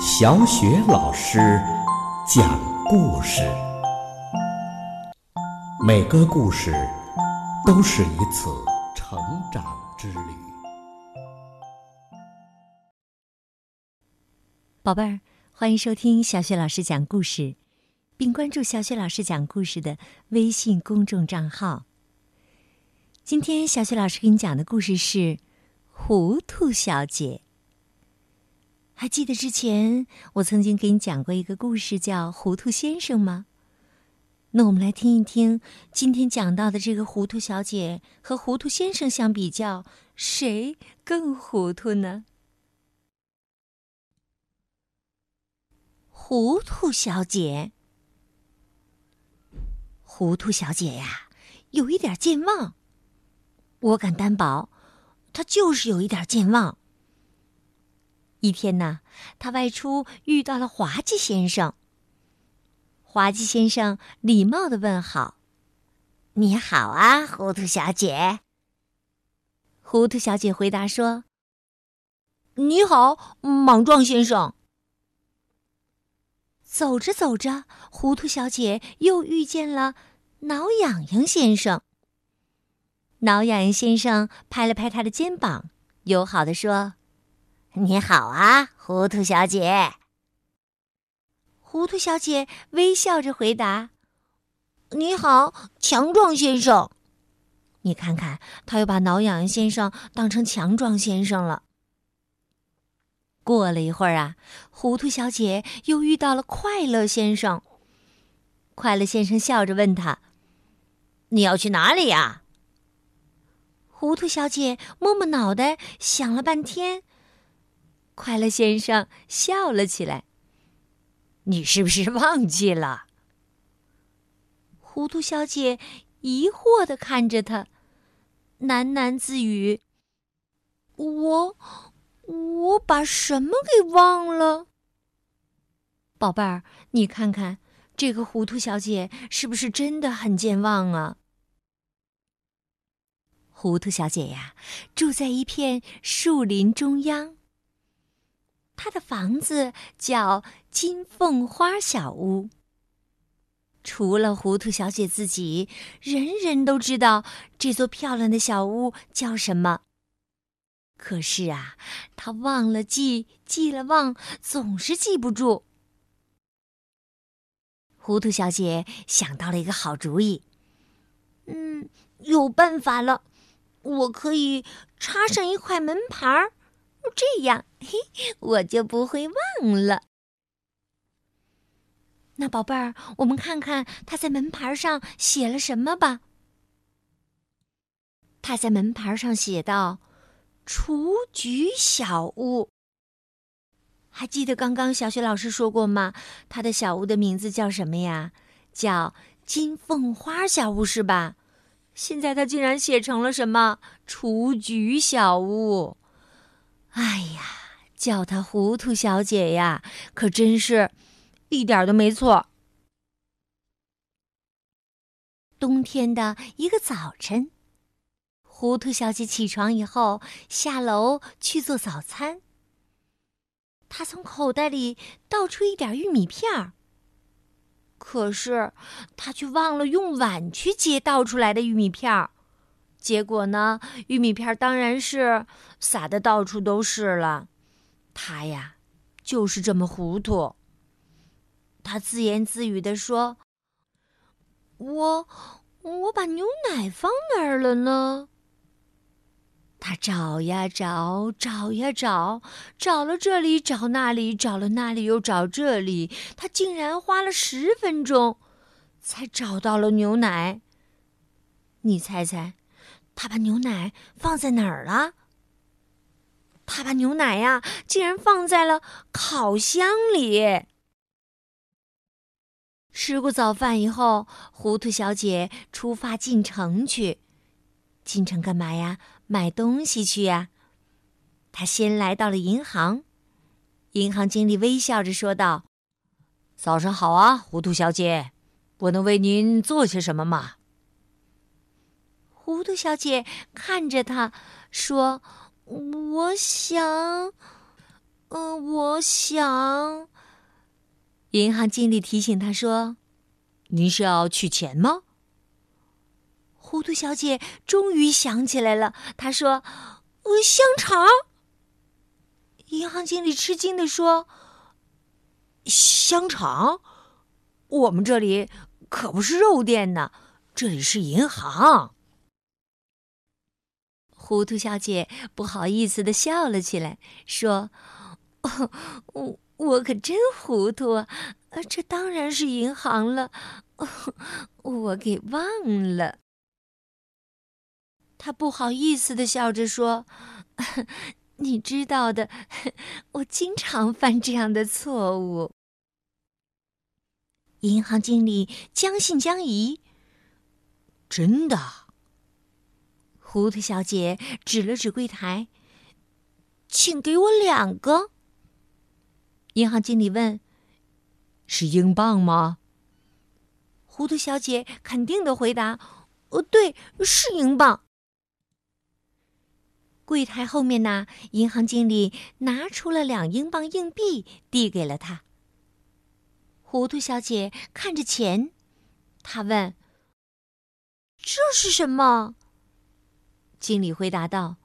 小雪老师讲故事，每个故事都是一次成长之旅。宝贝儿，欢迎收听小雪老师讲故事，并关注小雪老师讲故事的微信公众账号。今天小雪老师给你讲的故事是《糊涂小姐》。还记得之前我曾经给你讲过一个故事，叫《糊涂先生》吗？那我们来听一听今天讲到的这个糊涂小姐和糊涂先生相比较，谁更糊涂呢？糊涂小姐，糊涂小姐呀，有一点健忘。我敢担保，她就是有一点健忘。一天呢，他外出遇到了滑稽先生。滑稽先生礼貌的问好：“你好啊，糊涂小姐。”糊涂小姐回答说：“你好，莽撞先生。”走着走着，糊涂小姐又遇见了挠痒痒先生。挠痒痒先生拍了拍她的肩膀，友好的说。你好啊，糊涂小姐。糊涂小姐微笑着回答：“你好，强壮先生。”你看看，他又把挠痒痒先生当成强壮先生了。过了一会儿啊，糊涂小姐又遇到了快乐先生。快乐先生笑着问他：“你要去哪里呀？”糊涂小姐摸摸脑袋，想了半天。快乐先生笑了起来。你是不是忘记了？糊涂小姐疑惑的看着他，喃喃自语：“我，我把什么给忘了？”宝贝儿，你看看这个糊涂小姐是不是真的很健忘啊？糊涂小姐呀，住在一片树林中央。他的房子叫金凤花小屋。除了糊涂小姐自己，人人都知道这座漂亮的小屋叫什么。可是啊，她忘了记，记了忘，总是记不住。糊涂小姐想到了一个好主意。嗯，有办法了，我可以插上一块门牌儿。这样，嘿，我就不会忘了。那宝贝儿，我们看看他在门牌上写了什么吧。他在门牌上写道：“雏菊小屋。”还记得刚刚小雪老师说过吗？他的小屋的名字叫什么呀？叫金凤花小屋，是吧？现在他竟然写成了什么？雏菊小屋。哎呀，叫她糊涂小姐呀，可真是，一点都没错。冬天的一个早晨，糊涂小姐起床以后，下楼去做早餐。她从口袋里倒出一点玉米片儿，可是她却忘了用碗去接倒出来的玉米片儿。结果呢？玉米片当然是撒的到处都是了。他呀，就是这么糊涂。他自言自语的说：“我，我把牛奶放哪儿了呢？”他找呀找，找呀找，找了这里，找那里，找了那里，又找这里。他竟然花了十分钟，才找到了牛奶。你猜猜？他把牛奶放在哪儿了？他把牛奶呀，竟然放在了烤箱里。吃过早饭以后，糊涂小姐出发进城去。进城干嘛呀？买东西去呀。她先来到了银行，银行经理微笑着说道：“早上好啊，糊涂小姐，我能为您做些什么吗？”糊涂小姐看着他，说：“我想，嗯，我想。银行经理提醒他说：“您是要取钱吗？”糊涂小姐终于想起来了，她说：“呃，香肠。”银行经理吃惊的说：“香肠？我们这里可不是肉店呢，这里是银行。”糊涂小姐不好意思的笑了起来，说：“我。”我可真糊涂啊！这当然是银行了，我给忘了。他不好意思的笑着说：“你知道的，我经常犯这样的错误。”银行经理将信将疑：“真的？”糊涂小姐指了指柜台：“请给我两个。”银行经理问：“是英镑吗？”糊涂小姐肯定的回答：“哦，对，是英镑。”柜台后面呢，银行经理拿出了两英镑硬币，递给了他。糊涂小姐看着钱，她问：“这是什么？”经理回答道：“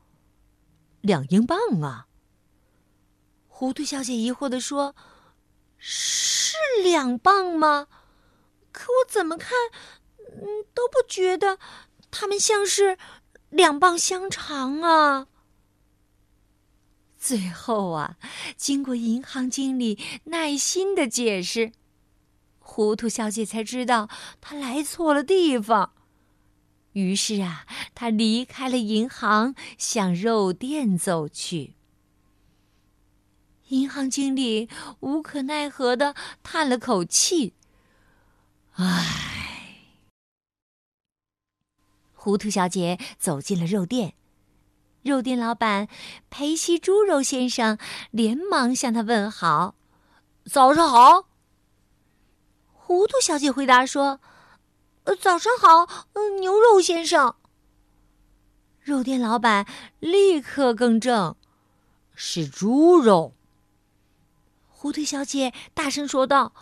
两英镑啊。”糊涂小姐疑惑地说：“是两磅吗？可我怎么看，嗯，都不觉得它们像是两磅香肠啊。”最后啊，经过银行经理耐心的解释，糊涂小姐才知道她来错了地方。于是啊，他离开了银行，向肉店走去。银行经理无可奈何的叹了口气：“唉。”糊涂小姐走进了肉店，肉店老板裴西猪肉先生连忙向他问好：“早上好。”糊涂小姐回答说：“呃，早上好，嗯，牛肉先生。”肉店老板立刻更正：“是猪肉。”糊涂小姐大声说道：“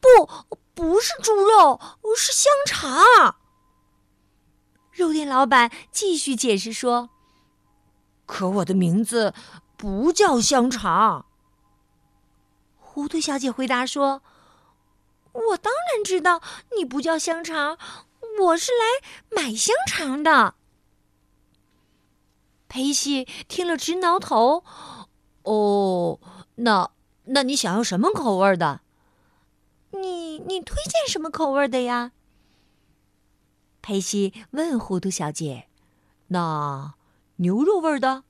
不，不是猪肉，是香肠。”肉店老板继续解释说：“可我的名字不叫香肠。”糊涂小姐回答说：“我当然知道你不叫香肠，我是来买香肠的。”裴西听了直挠头：“哦，那……”那你想要什么口味的？你你推荐什么口味的呀？佩西问糊涂小姐：“那牛肉味的？”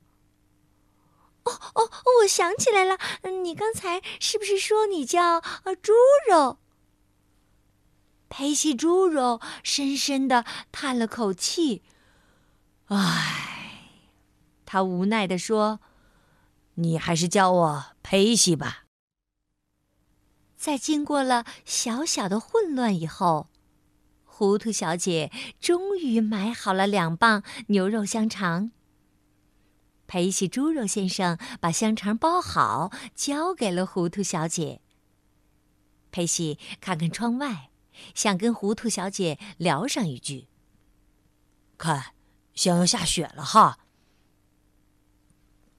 哦哦，我想起来了，你刚才是不是说你叫猪肉？佩西猪肉深深的叹了口气：“唉。”他无奈的说：“你还是叫我佩西吧。”在经过了小小的混乱以后，糊涂小姐终于买好了两磅牛肉香肠。裴西猪肉先生把香肠包好，交给了糊涂小姐。裴西看看窗外，想跟糊涂小姐聊上一句：“看，像要下雪了哈。”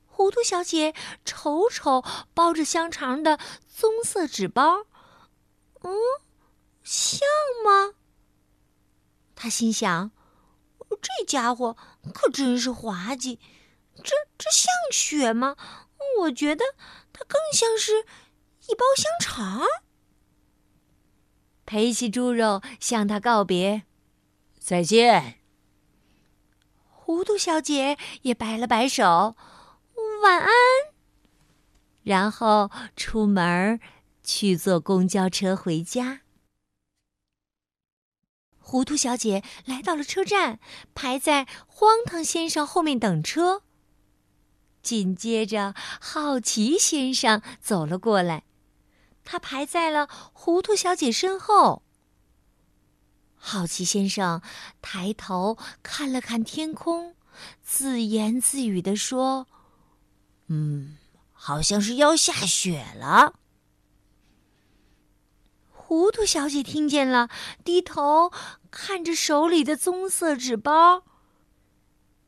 糊涂小姐瞅瞅包着香肠的棕色纸包，嗯，像吗？她心想：“这家伙可真是滑稽，这这像雪吗？我觉得它更像是一包香肠。”裴西猪肉向他告别：“再见。”糊涂小姐也摆了摆手。晚安。然后出门去坐公交车回家。糊涂小姐来到了车站，排在荒唐先生后面等车。紧接着，好奇先生走了过来，他排在了糊涂小姐身后。好奇先生抬头看了看天空，自言自语地说。嗯，好像是要下雪了。糊涂小姐听见了，低头看着手里的棕色纸包。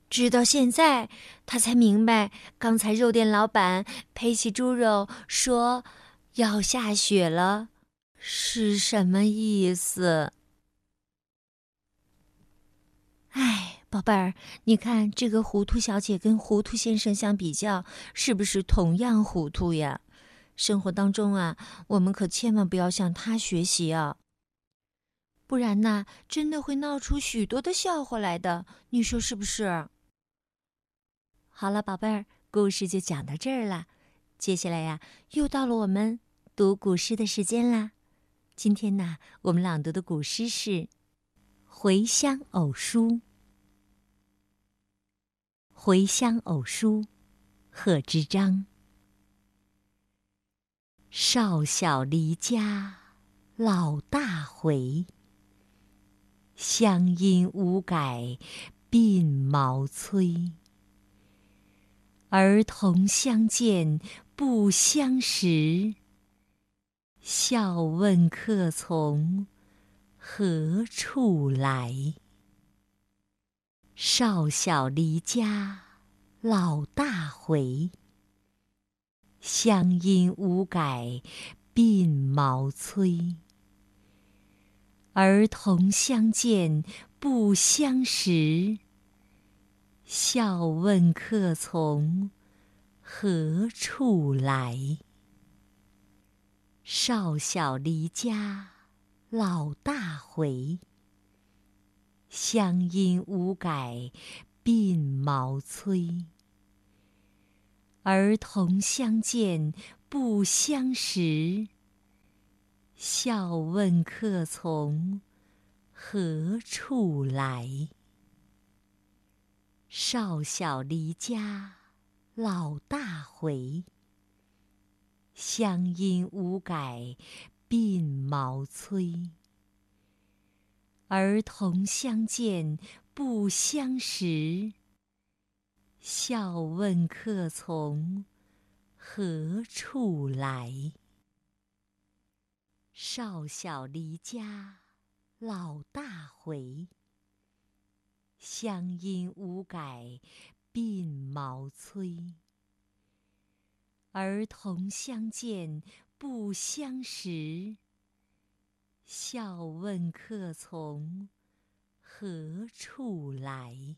直到现在，她才明白刚才肉店老板配起猪肉说要下雪了是什么意思。哎，宝贝儿，你看这个糊涂小姐跟糊涂先生相比较，是不是同样糊涂呀？生活当中啊，我们可千万不要向他学习啊，不然呢，真的会闹出许多的笑话来的。你说是不是？好了，宝贝儿，故事就讲到这儿了。接下来呀，又到了我们读古诗的时间啦。今天呢，我们朗读的古诗是《回乡偶书》。《回乡偶书》，贺知章。少小离家老大回，乡音无改鬓毛衰。儿童相见不相识，笑问客从何处来。少小离家老大回。乡音无改鬓毛衰，儿童相见不相识。笑问客从何处来。少小离家老大回，乡音无改鬓毛衰。儿童相见不相识，笑问客从何处来。少小离家老大回，乡音无改鬓毛衰。儿童相见不相识。笑问客从何处来。少小离家老大回，乡音无改鬓毛衰。儿童相见不相识，笑问客从何处来。